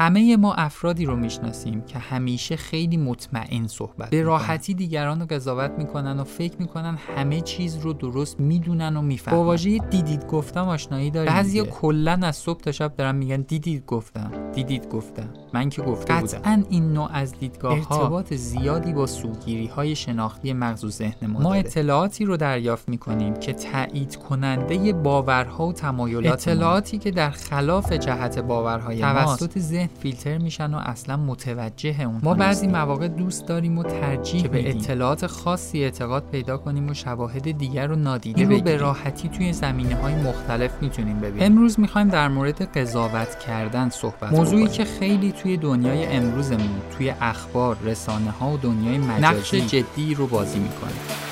همه ما افرادی رو می‌شناسیم که همیشه خیلی مطمئن صحبت به راحتی دیگران رو قضاوت می‌کنن و فکر می‌کنن همه چیز رو درست می‌دونن و می‌فهمن. با واژه دیدید گفتم آشنایی داریم بعضیا کلا از صبح تا شب دارن میگن دیدید گفتم دیدید گفتم. من که گفته بودم. قطعا این نوع از دیدگاه ارتباط زیادی با سوگیری های شناختی مغز و ذهن ما ما اطلاعاتی رو دریافت می‌کنیم که تایید کننده باورها و تمایلات اطلاعاتی که در خلاف جهت باورهای توسط ذهن فیلتر میشن و اصلا متوجه اون ما بعضی مواقع دوست داریم و ترجیح که به اطلاعات خاصی اعتقاد پیدا کنیم و شواهد دیگر رو نادیده بگیریم به راحتی توی زمینه های مختلف می‌تونیم ببینیم. امروز می‌خوایم در مورد قضاوت کردن صحبت موضوعی که خیلی توی دنیای امروزمون توی اخبار رسانه ها و دنیای مجازی نقش جدی رو بازی می‌کنه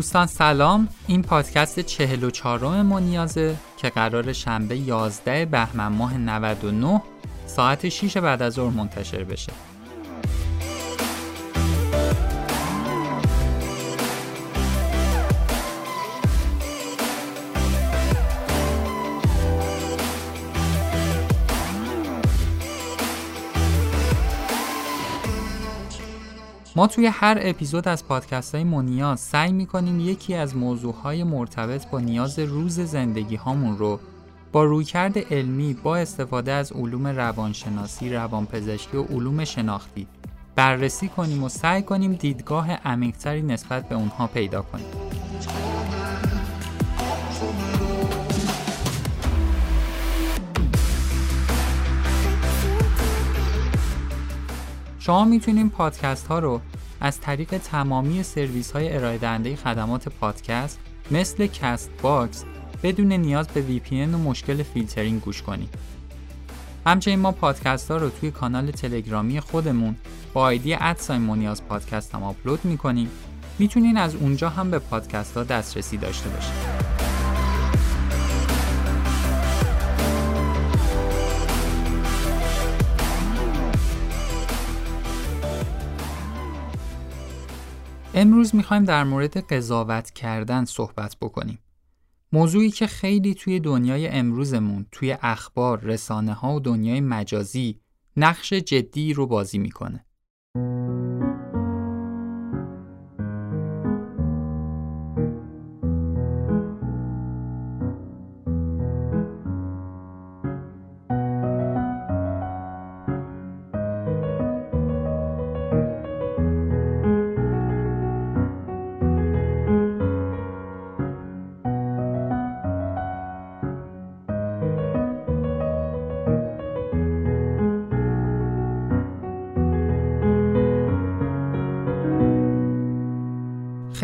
دوستان سلام. این پادکست 44 ما نیازه که قرار شنبه 11 بهمن ماه 99 ساعت 6 بعد از ظهر منتشر بشه. ما توی هر اپیزود از پادکست های منیاز سعی می‌کنیم یکی از موضوع های مرتبط با نیاز روز زندگی هامون رو با رویکرد علمی با استفاده از علوم روانشناسی، روانپزشکی و علوم شناختی بررسی کنیم و سعی کنیم دیدگاه عمیقتری نسبت به اونها پیدا کنیم. شما می‌تونید پادکست ها رو از طریق تمامی سرویس های ارائه دهنده خدمات پادکست مثل کست باکس بدون نیاز به VPN و مشکل فیلترینگ گوش کنید. همچنین ما پادکست ها رو توی کانال تلگرامی خودمون با ID at sign مونیاز پادکست هم آپلود می‌کنیم می‌تونین از اونجا هم به پادکست ها دسترسی داشته باشید. امروز می‌خوایم در مورد قضاوت کردن صحبت بکنیم. موضوعی که خیلی توی دنیای امروزمون توی اخبار، رسانه ها و دنیای مجازی نقش جدی رو بازی می‌کنه.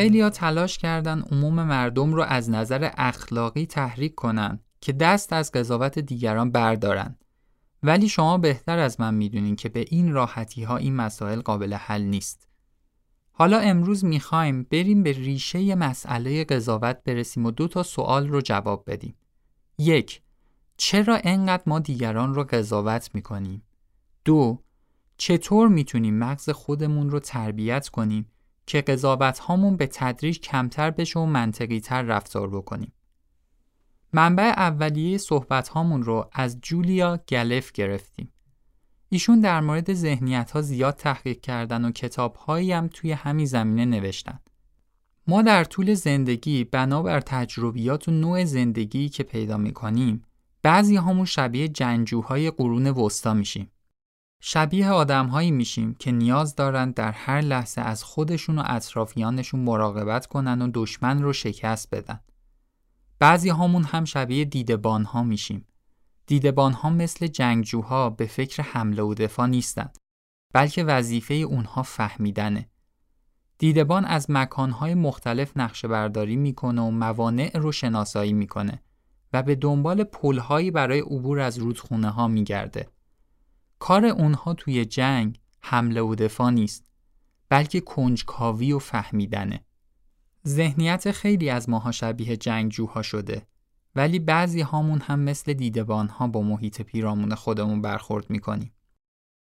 خیلی ها تلاش کردن عموم مردم رو از نظر اخلاقی تحریک کنن که دست از قضاوت دیگران بردارن. ولی شما بهتر از من می‌دونین که به این راحتی ها این مسائل قابل حل نیست. حالا امروز می‌خوایم بریم به ریشه مسئله قضاوت برسیم و دو تا سوال رو جواب بدیم. یک، چرا انقدر ما دیگران رو قضاوت می‌کنیم؟ دو، چطور می‌تونیم مغز خودمون رو تربیت کنیم که قضاوت هامون به تدریج کمتر بشه و منطقی تر رفتار بکنیم. منبع اولیه صحبت هامون رو از جولیا گلف گرفتیم. ایشون در مورد ذهنیت ها زیاد تحقیق کردن و کتاب هایی هم توی همین زمینه نوشتن. ما در طول زندگی بنابر تجربیات و نوع زندگی که پیدا می کنیم بعضی همون شبیه جنجوهای قرون وسطا میشیم. شبیه آدمهایی میشیم که نیاز دارند در هر لحظه از خودشون و اطرافیانشون مراقبت کنن و دشمن رو شکست بدن. بعضی هامون هم شبیه دیدبان ها میشیم. دیدبان ها مثل جنگجوها به فکر حمله و دفاع نیستند بلکه وظیفه اونها فهمیدنه. دیدبان از مکانهای مختلف نقشه برداری می‌کنه و موانع رو شناسایی می‌کنه و به دنبال پلهایی برای عبور از رودخونه ها میگرده. کار اونها توی جنگ حمله و دفاع نیست بلکه کنجکاوی و فهمیدنه ذهنیت خیلی از ماها شبیه جنگجوها شده ولی بعضی هامون هم مثل دیدبان ها با محیط پیرامون خودمون برخورد می‌کنیم.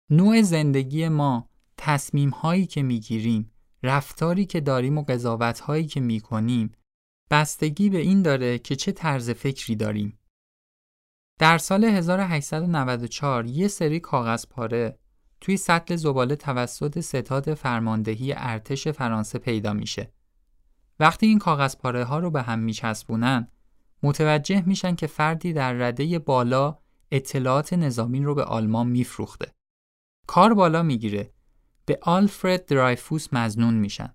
نوع زندگی ما، تصمیم هایی که می‌گیریم، رفتاری که داریم و قضاوت هایی که می‌کنیم بستگی به این داره که چه طرز فکری داریم. در سال 1894 یه سری کاغذ پاره توی سطل زباله توسط ستاد فرماندهی ارتش فرانسه پیدا میشه. وقتی این کاغذ پاره ها رو به هم میچسبونن متوجه میشن که فردی در رده بالا اطلاعات نظامی رو به آلمان میفروخته. کار بالا می‌گیره. به آلفرد درایفوس مزنون میشن.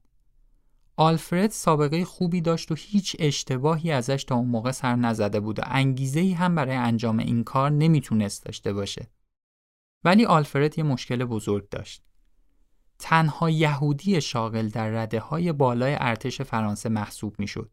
آلفرد سابقه خوبی داشت و هیچ اشتباهی ازش تا اون موقع سر نزده بود و انگیزه هم برای انجام این کار نمی‌تونست داشته باشه. ولی آلفرد یه مشکل بزرگ داشت. تنها یهودی شاغل در رده های بالای ارتش فرانسه محسوب می‌شد.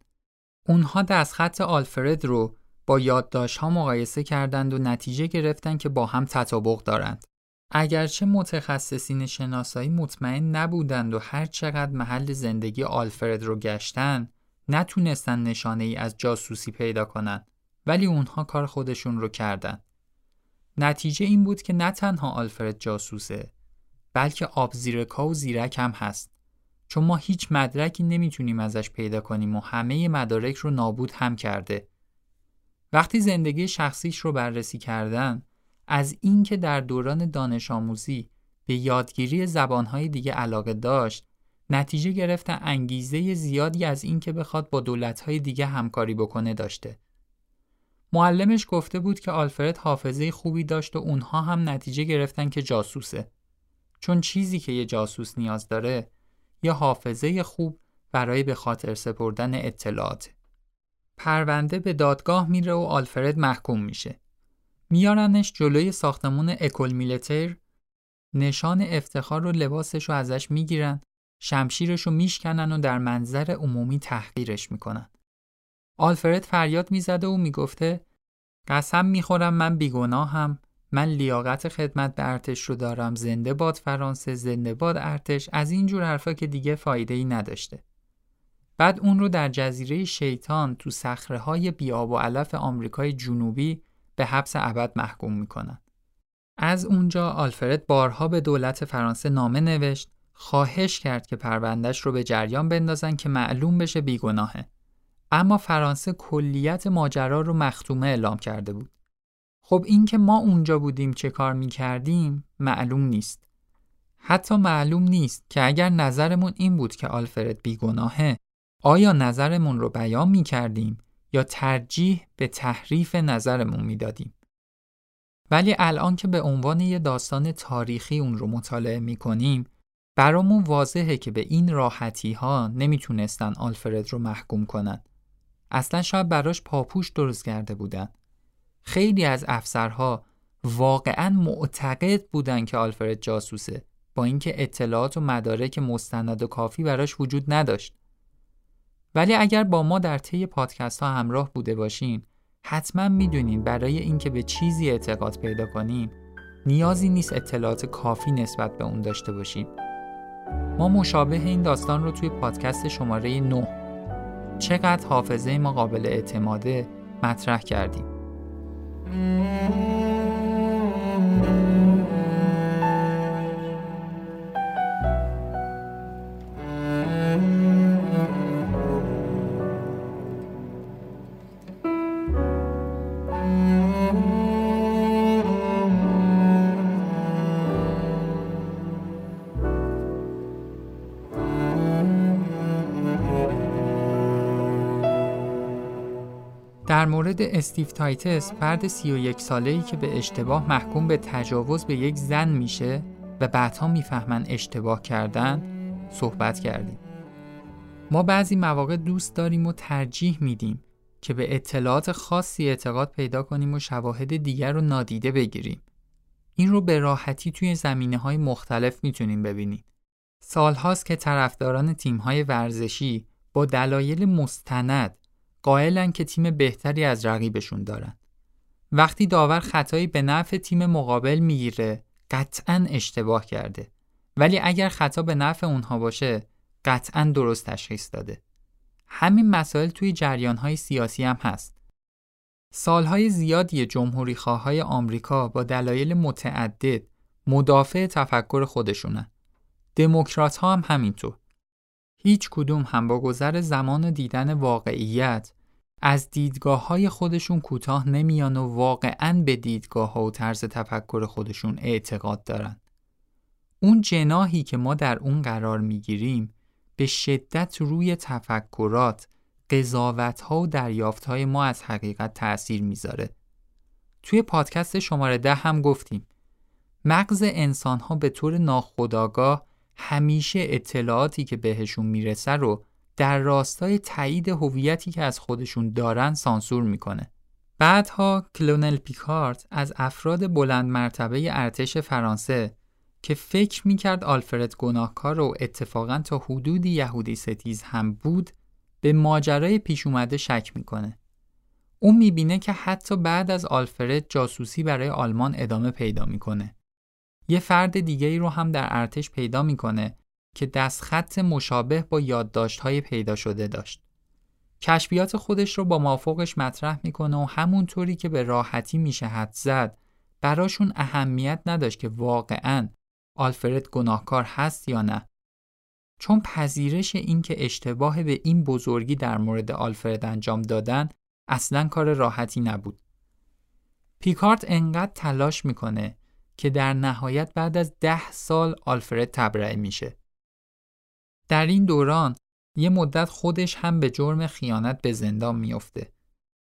اونها دستخط آلفرد رو با یادداشت ها مقایسه کردند و نتیجه گرفتند که با هم تطابق دارند. اگرچه متخصصین شناسایی مطمئن نبودند و هر چقدر محل زندگی آلفرد رو گشتن نتونستن نشانه ای از جاسوسی پیدا کنند ولی اونها کار خودشون رو کردن. نتیجه این بود که نه تنها آلفرد جاسوسه بلکه آبزیرکا و زیرک هم هست. چون ما هیچ مدرکی نمی‌تونیم ازش پیدا کنیم و همه مدارک رو نابود هم کرده. وقتی زندگی شخصیش رو بررسی کردن از اینکه در دوران دانش آموزی به یادگیری زبانهای دیگه علاقه داشت نتیجه گرفتن انگیزه زیادی از اینکه بخواد با دولتهای دیگه همکاری بکنه داشته. معلمش گفته بود که آلفرد حافظه خوبی داشت و اونها هم نتیجه گرفتن که جاسوسه. چون چیزی که یه جاسوس نیاز داره یه حافظه خوب برای به خاطر سپردن اطلاعات. پرونده به دادگاه میره و آلفرد محکوم میشه. میارنش جلوی ساختمون اکل میلتر نشان افتخار و لباسش رو ازش می‌گیرن شمشیرش رو میشکنن و در منظر عمومی تحقیرش می‌کنن. آلفرد فریاد می‌زده و می‌گفته قسم می‌خورم من بیگناهم من لیاقت خدمت به ارتش رو دارم زنده باد فرانسه زنده باد ارتش از این جور حرفا که دیگه فایده ای نداشته بعد اون رو در جزیره شیطان تو صخره های بیاب و علف آمریکای جنوبی به حبس ابد محکوم می‌کنن. از اونجا آلفرد بارها به دولت فرانسه نامه نوشت خواهش کرد که پروندهش رو به جریان بندازن که معلوم بشه بیگناهه. اما فرانسه کلیت ماجرا رو مختومه اعلام کرده بود. خب اینکه ما اونجا بودیم چه کار می کردیم معلوم نیست. حتی معلوم نیست که اگر نظرمون این بود که آلفرد بیگناهه آیا نظرمون رو بیان می کردیم یا ترجیح به تحریف نظرمون می دادیم. ولی الان که به عنوان یه داستان تاریخی اون رو مطالعه می کنیم برامون واضحه که به این راحتی ها نمی‌تونستن آلفرد رو محکوم کنن. اصلا شاید براش پاپوش درست کرده بودن. خیلی از افسرها واقعا معتقد بودن که آلفرد جاسوسه با اینکه اطلاعات و مدارک مستند و کافی براش وجود نداشت. ولی اگر با ما در طی پادکست ها همراه بوده باشین حتما می‌دونین برای اینکه به چیزی اعتقاد پیدا کنیم نیازی نیست اطلاعات کافی نسبت به اون داشته باشیم. ما مشابه این داستان رو توی پادکست شماره 9 چقدر حافظه ما قابل اعتماده مطرح کردیم. مورد استیو تایتس فرد 31 ساله ای که به اشتباه محکوم به تجاوز به یک زن میشه و بعدها می‌فهمن اشتباه کردن صحبت کردیم. ما بعضی مواقع دوست داریم و ترجیح میدیم که به اطلاعات خاصی اعتقاد پیدا کنیم و شواهد دیگر رو نادیده بگیریم. این رو به راحتی توی زمینه های مختلف می‌تونیم ببینیم. سالهاست که طرفداران تیم‌های ورزشی با دلایل مستند قائلن که تیم بهتری از رقیبشون دارن. وقتی داور خطایی به نفع تیم مقابل می‌گیره قطعا اشتباه کرده. ولی اگر خطا به نفع اونها باشه قطعا درست تشخیص داده. همین مسائل توی جریانهای سیاسی هم هست. سالهای زیادی جمهوری آمریکا با دلایل متعدد مدافع تفکر خودشونن. دموکرات ها هم همینطور. هیچ کدوم هم با گذر زمان دیدن واقعیت از دیدگاه های خودشون کوتاه نمیان و واقعا به دیدگاه ها و طرز تفکر خودشون اعتقاد دارن. اون جناهی که ما در اون قرار می‌گیریم به شدت روی تفکرات، قضاوت ها و دریافت های ما از حقیقت تأثیر می‌ذاره. توی پادکست شماره ده هم گفتیم مغز انسان ها به طور ناخودآگاه همیشه اطلاعاتی که بهشون می‌رسه رو در راستای تایید هویتی که از خودشون دارن سانسور می‌کنه. بعدها کلونل پیکارت از افراد بلند مرتبه ارتش فرانسه که فکر می‌کرد آلفرد گناهکار رو اتفاقا تا حدودی یهودی ستیز هم بود به ماجرای پیش اومده شک می‌کنه. اون می‌بینه که حتی بعد از آلفرد جاسوسی برای آلمان ادامه پیدا می‌کنه. یه فرد دیگه ای رو هم در ارتش پیدا می‌کنه که دستخط مشابه با یادداشت‌های پیدا شده داشت. کشفیات خودش رو با مافوقش مطرح می‌کنه و همونطوری که به راحتی میشه حد زد براشون اهمیت نداشت که واقعا آلفرد گناهکار هست یا نه. چون پذیرش اینکه اشتباه به این بزرگی در مورد آلفرد انجام دادن اصلا کار راحتی نبود. پیکارت انقدر تلاش می‌کنه که در نهایت بعد از ده سال آلفرد تبرئه میشه. در این دوران یه مدت خودش هم به جرم خیانت به زندان میافته.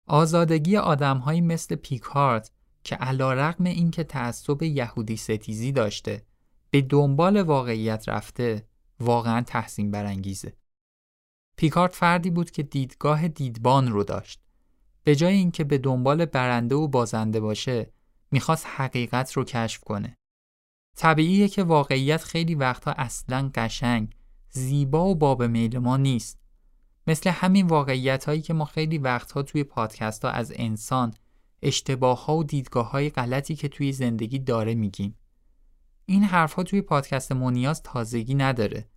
آزادگی آدمهایی مثل پیکارت که علا رقم این که تعصب یهودی ستیزی داشته به دنبال واقعیت رفته واقعا تحسین برانگیزه. پیکارت فردی بود که دیدگاه دیدبان رو داشت. به جای اینکه به دنبال برنده و بازنده باشه می‌خواست حقیقت رو کشف کنه. طبیعیه که واقعیت خیلی وقتا اصلا قشنگ زیبا و باب میل ما نیست. مثل همین واقعیت هایی که ما خیلی وقتها توی پادکست ها از انسان اشتباه ها و دیدگاه های غلطی که توی زندگی داره میگیم. این حرف توی پادکست مونیاز تازگی نداره.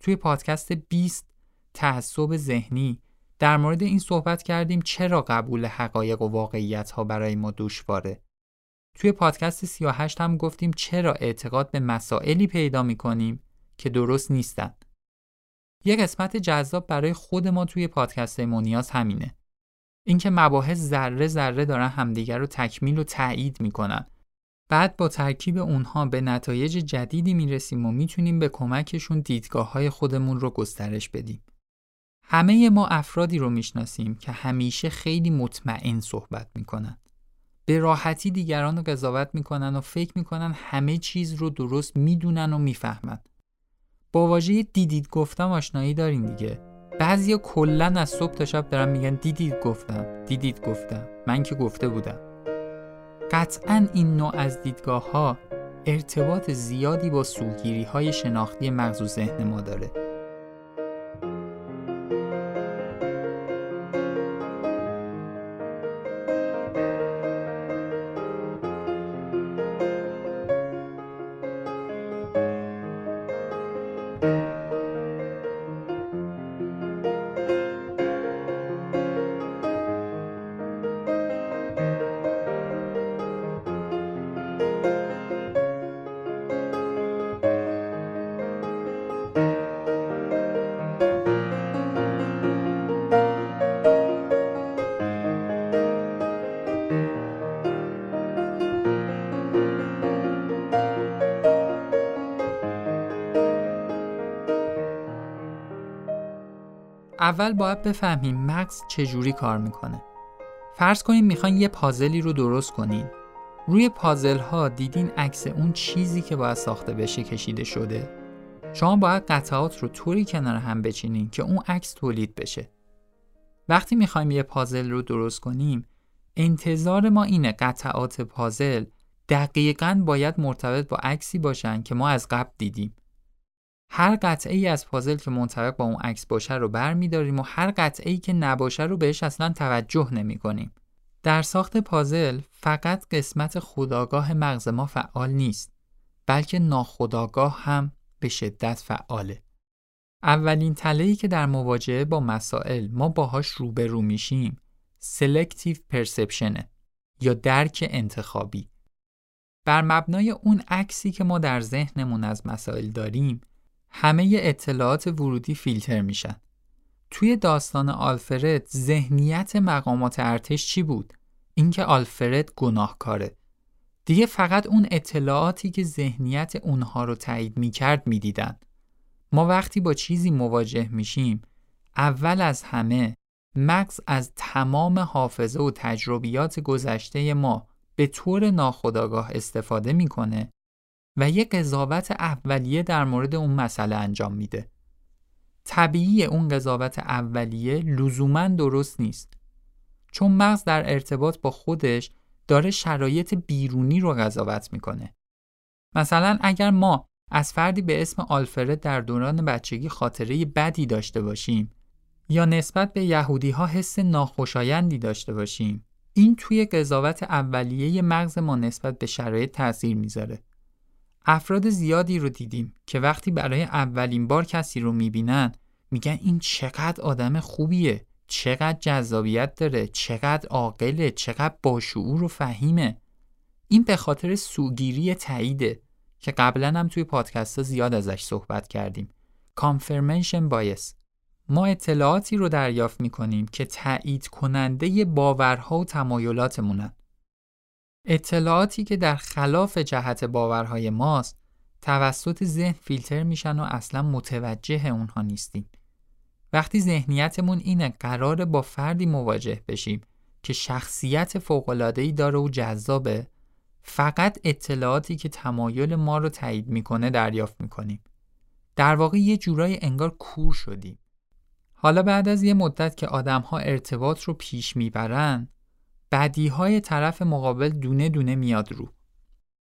توی پادکست 20 تعصب ذهنی در مورد این صحبت کردیم چرا قبول حقایق و واقعیت ها برای ما دشواره. توی پادکست 38 هم گفتیم چرا اعتقاد به مسائلی پیدا می کنیم که درست نیستن. یه قسمت جذاب برای خود ما توی پادکست مونیاز همینه. اینکه مباحث ذره ذره دارن همدیگر رو تکمیل و تایید می‌کنن. بعد با ترکیب اونها به نتایج جدیدی می‌رسیم و می‌تونیم به کمکشون دیدگاه های خودمون رو گسترش بدیم. همه ما افرادی رو می‌شناسیم که همیشه خیلی مطمئن صحبت می‌کنن. به راحتی دیگران رو قضاوت می‌کنن و فکر می‌کنن همه چیز رو درست می‌دونن و می‌فهمن. با واژه دیدید گفتم آشنایی دارین دیگه. بعضیا کلا از صبح تا شب دارن میگن دیدید گفتم دیدید گفتم. من که گفته بودم. قطعا این نوع از دیدگاه ها ارتباط زیادی با سوگیری های شناختی مغز و ذهن ما داره. اول باید بفهمیم مغز چجوری کار می‌کنه. فرض کنیم می‌خواین یه پازلی رو درست کنین. روی پازل ها دیدین عکس اون چیزی که باید ساخته بشه کشیده شده. شما باید قطعات رو طوری کنار هم بچینین که اون عکس تولید بشه. وقتی می‌خوایم یه پازل رو درست کنیم، انتظار ما اینه قطعات پازل دقیقا باید مرتبط با عکسی باشن که ما از قبل دیدیم. هر قطعه ای از پازل که منطبق با اون عکس باشه رو برمیداریم و هر قطعه ای که نباشه رو بهش اصلا توجه نمی کنیم. در ساخت پازل فقط قسمت خداگاه مغز ما فعال نیست بلکه ناخداگاه هم به شدت فعاله. اولین تلهی که در مواجهه با مسائل ما باهاش روبرو میشیم سلکتیو پرسپشنه یا درک انتخابی بر مبنای اون عکسی که ما در ذهنمون از مسائل داریم همه اطلاعات ورودی فیلتر میشن. توی داستان آلفرد ذهنیت مقامات ارتش چی بود؟ اینکه آلفرد گناهکاره. دیگه فقط اون اطلاعاتی که ذهنیت اونها رو تایید می‌کرد می‌دیدن. ما وقتی با چیزی مواجه میشیم اول از همه مغز از تمام حافظه و تجربیات گذشته ما به طور ناخودآگاه استفاده می‌کنه و یه قضاوت اولیه در مورد اون مسئله انجام میده. طبیعی اون قضاوت اولیه لزوما درست نیست. چون مغز در ارتباط با خودش داره شرایط بیرونی رو قضاوت می‌کنه. مثلا اگر ما از فردی به اسم آلفرد در دوران بچگی خاطره بدی داشته باشیم یا نسبت به یهودی ها حس ناخوشایندی داشته باشیم این توی قضاوت اولیه مغز ما نسبت به شرایط تاثیر می‌ذاره. افراد زیادی رو دیدیم که وقتی برای اولین بار کسی رو می‌بینن میگن این چقدر آدم خوبیه چقدر جذابیت داره چقدر عاقله چقدر باشعور و فهیمه. این به خاطر سوگیری تاییده که قبلا هم توی پادکست ها زیاد ازش صحبت کردیم. کانفرمنشن بایس ما اطلاعاتی رو دریافت می‌کنیم که تایید کننده باورها و تمایلاتمونن. اطلاعاتی که در خلاف جهت باورهای ماست توسط ذهن فیلتر میشن و اصلا متوجه اونها نیستیم. وقتی ذهنیتمون اینه قرار با فردی مواجه بشیم که شخصیت فوقلادهی داره و جذابه فقط اطلاعاتی که تمایل ما رو تایید می‌کنه دریافت می‌کنیم. در واقع یه جورای انگار کور شدیم. حالا بعد از یه مدت که آدمها ارتباط رو پیش می‌برن بدی های طرف مقابل دونه دونه میاد رو.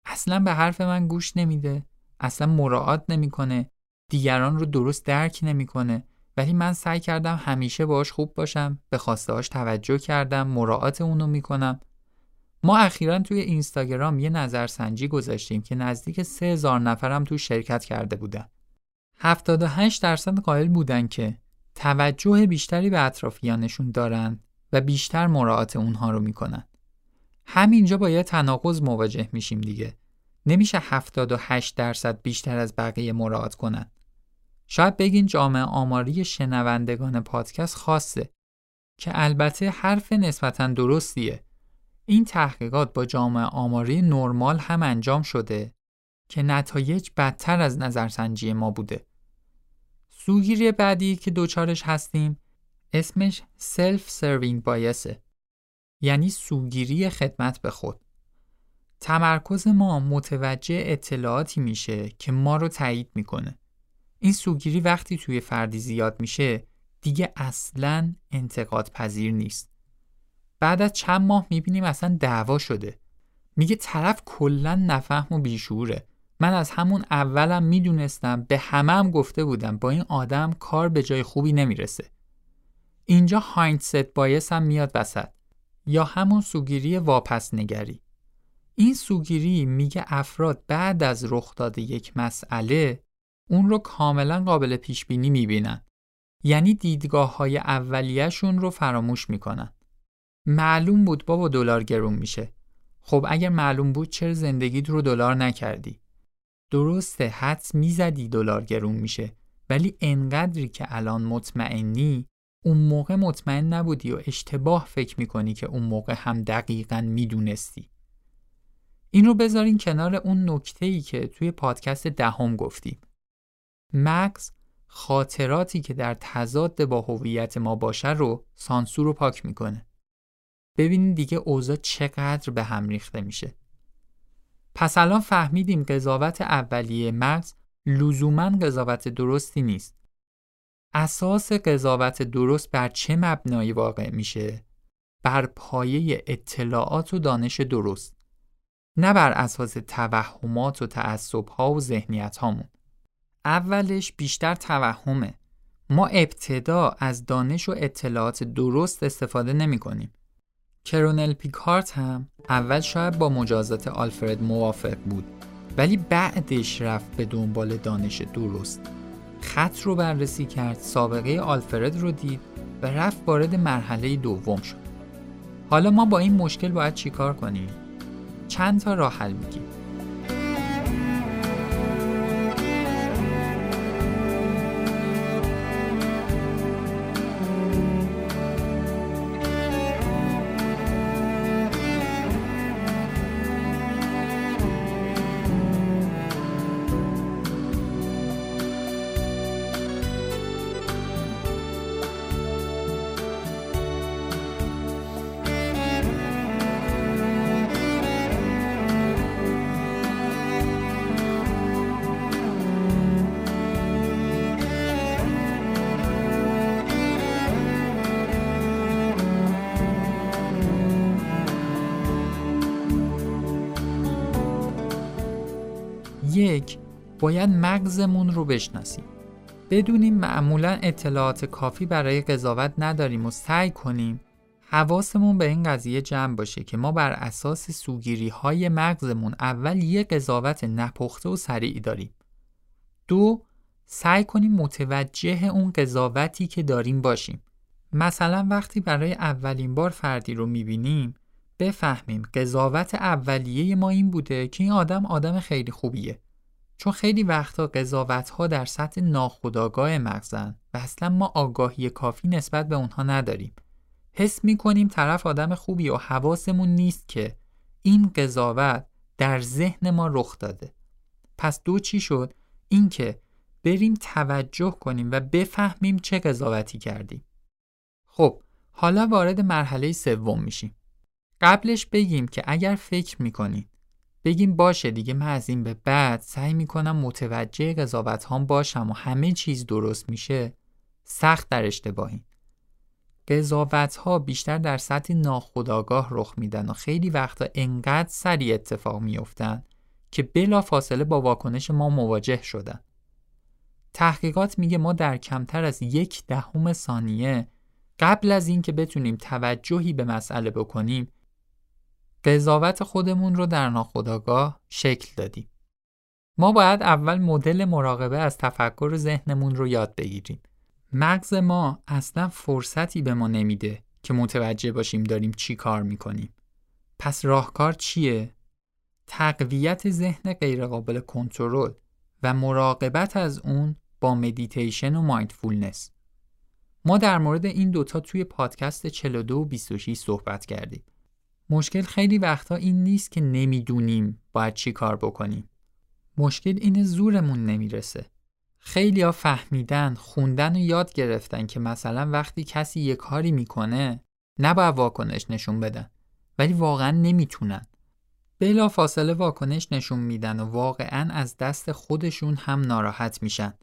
اصلا به حرف من گوش نمیده. اصلا مراعات نمی‌کنه. دیگران رو درست درک نمی‌کنه. ولی من سعی کردم همیشه باش خوب باشم. به خواستهاش توجه کردم. مراعات اونو می‌کنم. ما اخیرا توی اینستاگرام یه نظرسنجی گذاشتیم که نزدیک 3000 نفرم تو شرکت کرده بودن. 78 درصد قائل بودن که توجه بیشتری به اطرافیانشون دارن. و بیشتر مراعات اونها رو می‌کنن. همینجا با یه تناقض مواجه میشیم دیگه. نمیشه 78 درصد بیشتر از بقیه مراعات کنن. شاید بگین جامعه آماری شنوندگان پادکست خاصه که البته حرف نسبتا درستیه. این تحقیقات با جامعه آماری نرمال هم انجام شده که نتایج بدتر از نظرسنجی ما بوده. سوگیری بعدی که دوچارش هستیم اسمش self-serving bias ه یعنی سوگیری خدمت به خود. تمرکز ما متوجه اطلاعاتی میشه که ما رو تایید می‌کنه. این سوگیری وقتی توی فردی زیاد میشه دیگه اصلا انتقاد پذیر نیست. بعد از چند ماه می‌بینیم اصلا دعوا شده. میگه طرف کلا نفهم و بیشوره. من از همون اولم می‌دونستم به همه هم گفته بودم با این آدم کار به جای خوبی نمی‌رسه. اینجا هایندست بایس هم میاد وسط. یا همون سوگیری واپس نگری این سوگیری میگه افراد بعد از رخ داده یک مسئله اون رو کاملا قابل پیش بینی می‌بینن. یعنی دیدگاه های اولیهشون رو فراموش می‌کنن. معلوم بود بابا دلار گرون میشه. خب اگر معلوم بود چرا زندگیت رو دلار نکردی؟ درسته حدس می‌زدی دلار گرون میشه ولی انقدری که الان مطمئنی اون موقع مطمئن نبودی و اشتباه فکر می‌کنی که اون موقع هم دقیقا می‌دونستی. این رو بذارین کنار اون نکته ای که توی پادکست دهم گفتیم. مغز خاطراتی که در تضاد با هویت ما باشه رو سانسور رو پاک می‌کنه. ببینید دیگه اوضاع چقدر به هم ریخته میشه. پس الان فهمیدیم قضاوت اولیه مغز لزوما قضاوت درستی نیست. اساس قضاوت درست بر چه مبنایی واقع میشه؟ بر پایه اطلاعات و دانش درست. نه بر اساس توهمات و تعصبها و ذهنیت هامون. اولش بیشتر توهمه. ما ابتدا از دانش و اطلاعات درست استفاده نمی کنیم. کرونل پیکارت هم اول شاید با مجازات آلفرد موافق بود ولی بعدش رفت به دنبال دانش درست. خط رو بررسی کرد سابقه آلفرد رو دید و رفت وارد مرحله دوم شد. حالا ما با این مشکل باید چیکار کنیم؟ چند تا راه حل میگیم؟ باید مغزمون رو بشناسیم. بدونیم معمولا اطلاعات کافی برای قضاوت نداریم و سعی کنیم حواسمون به این قضیه جمع باشه که ما بر اساس سوگیری های مغزمون اول یه قضاوت نپخته و سریع داریم. دو سعی کنیم متوجه اون قضاوتی که داریم باشیم. مثلا وقتی برای اولین بار فردی رو می‌بینیم بفهمیم قضاوت اولیه ما این بوده که این آدم آدم خیلی خوبیه. چون خیلی وقتا قضاوت ها در سطح ناخودآگاه مغزن و اصلا ما آگاهی کافی نسبت به اونها نداریم. حس می کنیم طرف آدم خوبی و حواسمون نیست که این قضاوت در ذهن ما رخ داده. پس دو چی شد؟ اینکه بریم توجه کنیم و بفهمیم چه قضاوتی کردیم. خب حالا وارد مرحله سوم میشیم. قبلش بگیم که اگر فکر می‌کنید بگیم باشه دیگه من از این به بعد سعی می‌کنم متوجه قضاوت هام باشم و همه چیز درست میشه. سخت در اشتباهی قضاوت ها بیشتر در سطح ناخودآگاه رخ میدن و خیلی وقتا انقدر سریع اتفاق میافتن که بلا فاصله با واکنش ما مواجه شدن. تحقیقات میگه ما در کمتر از یک دهم ثانیه قبل از اینکه بتونیم توجهی به مسئله بکنیم قضاوت خودمون رو در ناخودآگاه شکل دادیم. ما باید اول مدل مراقبه از تفکر ذهنمون رو یاد بگیریم. مغز ما اصلا فرصتی به ما نمیده که متوجه باشیم داریم چی کار می‌کنیم. پس راهکار چیه؟ تقویت ذهن غیرقابل کنترل و مراقبت از اون با مدیتیشن و mindfulness. ما در مورد این دوتا توی پادکست 42 و 26 صحبت کردیم. مشکل خیلی وقتا این نیست که نمی‌دونیم باید چی کار بکنیم. مشکل این زورمون نمی‌رسه. خیلی ها فهمیدن، خوندن و یاد گرفتن که مثلا وقتی کسی یک کاری می‌کنه نباید واکنش نشون بدن. ولی واقعا نمی‌تونن. بلا فاصله واکنش نشون میدن و واقعا از دست خودشون هم ناراحت میشن.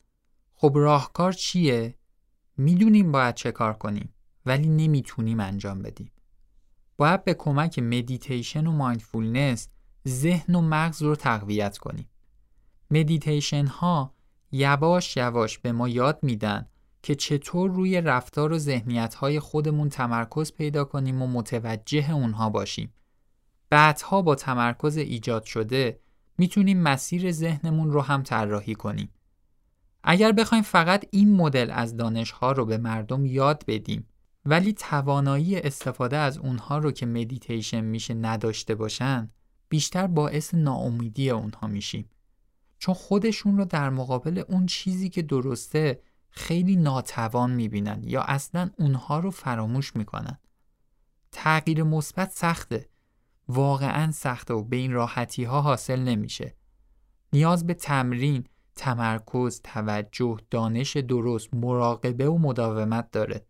خب راهکار چیه؟ می‌دونیم باید چه کار کنیم ولی نمی‌تونیم انجام بدیم. باید به کمک مدیتیشن و mindfulness ذهن و مغز رو تقویت کنیم. مدیتیشن ها یواش یواش به ما یاد میدن که چطور روی رفتار و ذهنیت های خودمون تمرکز پیدا کنیم و متوجه اونها باشیم. بعدها با تمرکز ایجاد شده می‌تونیم مسیر ذهنمون رو هم طراحی کنیم. اگر بخوایم فقط این مدل از دانش ها رو به مردم یاد بدیم ولی توانایی استفاده از اونها رو که مدیتیشن میشه نداشته باشن بیشتر باعث ناامیدی اونها میشیم. چون خودشون رو در مقابل اون چیزی که درسته خیلی ناتوان می‌بینن یا اصلا اونها رو فراموش می‌کنن. تغییر مثبت سخته. واقعا سخته و به این راحتی ها حاصل نمیشه. نیاز به تمرین تمرکز توجه دانش درست مراقبه و مداومت داره.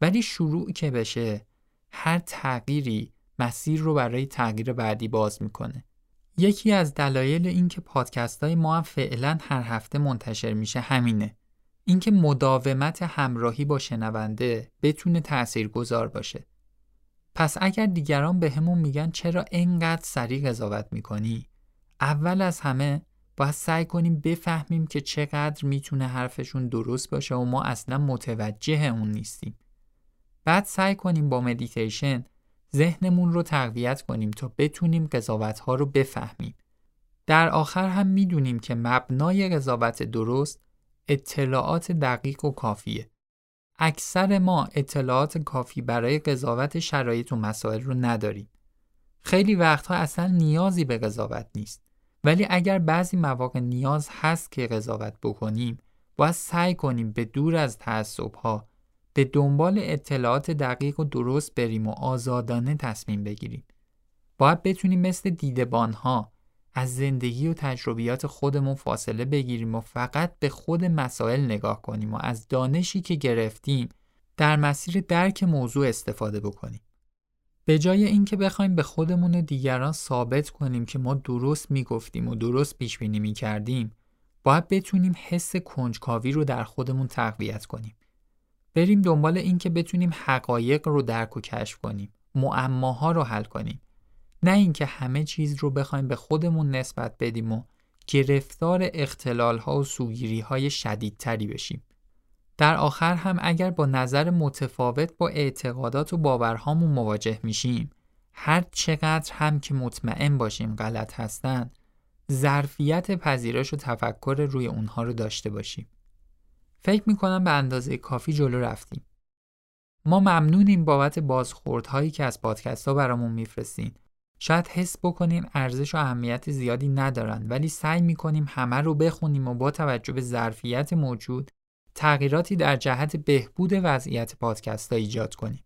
ولی شروع که بشه هر تغییری مسیر رو برای تغییر بعدی باز می‌کنه. یکی از دلایل اینکه پادکست های ما هم فعلا هر هفته منتشر میشه همینه. اینکه مداومت همراهی با شنونده بتونه گذار باشه. پس اگر دیگران به همون میگن چرا انقدر سریع قضاوت می‌کنی؟ اول از همه باید سعی کنیم بفهمیم که چقدر می‌تونه حرفشون درست باشه و ما اصلا متوجه اون نیستیم. بعد سعی کنیم با مدیتیشن ذهنمون رو تقویت کنیم تا بتونیم قضاوت ها رو بفهمیم. در آخر هم می‌دونیم که مبنای قضاوت درست اطلاعات دقیق و کافیه. اکثر ما اطلاعات کافی برای قضاوت شرایط و مسائل رو نداریم. خیلی وقتها اصلا نیازی به قضاوت نیست. ولی اگر بعضی مواقع نیاز هست که قضاوت بکنیم باید سعی کنیم به دور از تعصب ها به دنبال اطلاعات دقیق و درست بریم و آزادانه تصمیم بگیریم. باید بتونیم مثل دیدبان ها از زندگی و تجربیات خودمون فاصله بگیریم و فقط به خود مسائل نگاه کنیم و از دانشی که گرفتیم در مسیر درک موضوع استفاده بکنیم. به جای اینکه بخوایم به خودمون و دیگران ثابت کنیم که ما درست می‌گفتیم و درست پیش بینی می‌کردیم، باید بتونیم حس کنجکاوی رو در خودمون تقویت کنیم. بریم دنبال اینکه بتونیم حقایق رو درک و کشف کنیم، معماها رو حل کنیم. نه اینکه همه چیز رو بخوایم به خودمون نسبت بدیم و گرفتار اختلال ها و سوگیری های شدیدتری بشیم. در آخر هم اگر با نظر متفاوت با اعتقادات و باورهامون مواجه میشیم هر چقدر هم که مطمئن باشیم غلط هستن ظرفیت پذیرش و تفکر روی اونها رو داشته باشیم. فکر می‌کنم به اندازه کافی جلو رفتیم. ما ممنونیم بابت بازخوردهایی که از پادکست ها برامون میفرستین شاید حس بکنین ارزش و اهمیت زیادی ندارن ولی سعی می‌کنیم همه رو بخونیم و با توجه به ظرفیت موجود تغییراتی در جهت بهبود وضعیت پادکست ها ایجاد کنیم.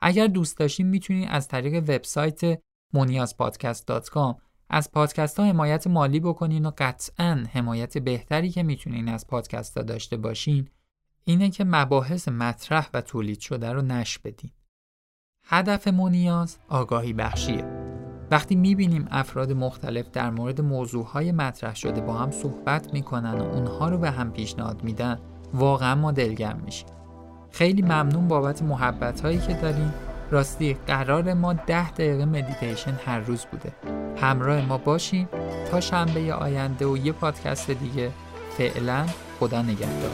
اگر دوست داشتین می‌تونید از طریق وبسایت moniazpodcast.com از پادکست ها حمایت مالی بکنین و قطعا حمایت بهتری که می‌تونین از پادکست ها داشته باشین اینه که مباحث مطرح و تولید شده رو نش بدین. هدف مونیاز آگاهی بخشیه. وقتی می‌بینیم افراد مختلف در مورد موضوعهای مطرح شده با هم صحبت می‌کنن و اونها رو به هم پیشنهاد میدن واقعا ما دلگرم میشیم خیلی ممنون بابت محبت هایی که داریم راستی قرار ما ده دقیقه مدیتیشن هر روز بوده. همراه ما باشیم تا شنبه آینده و یه پادکست دیگه. فعلا خدا نگهدار.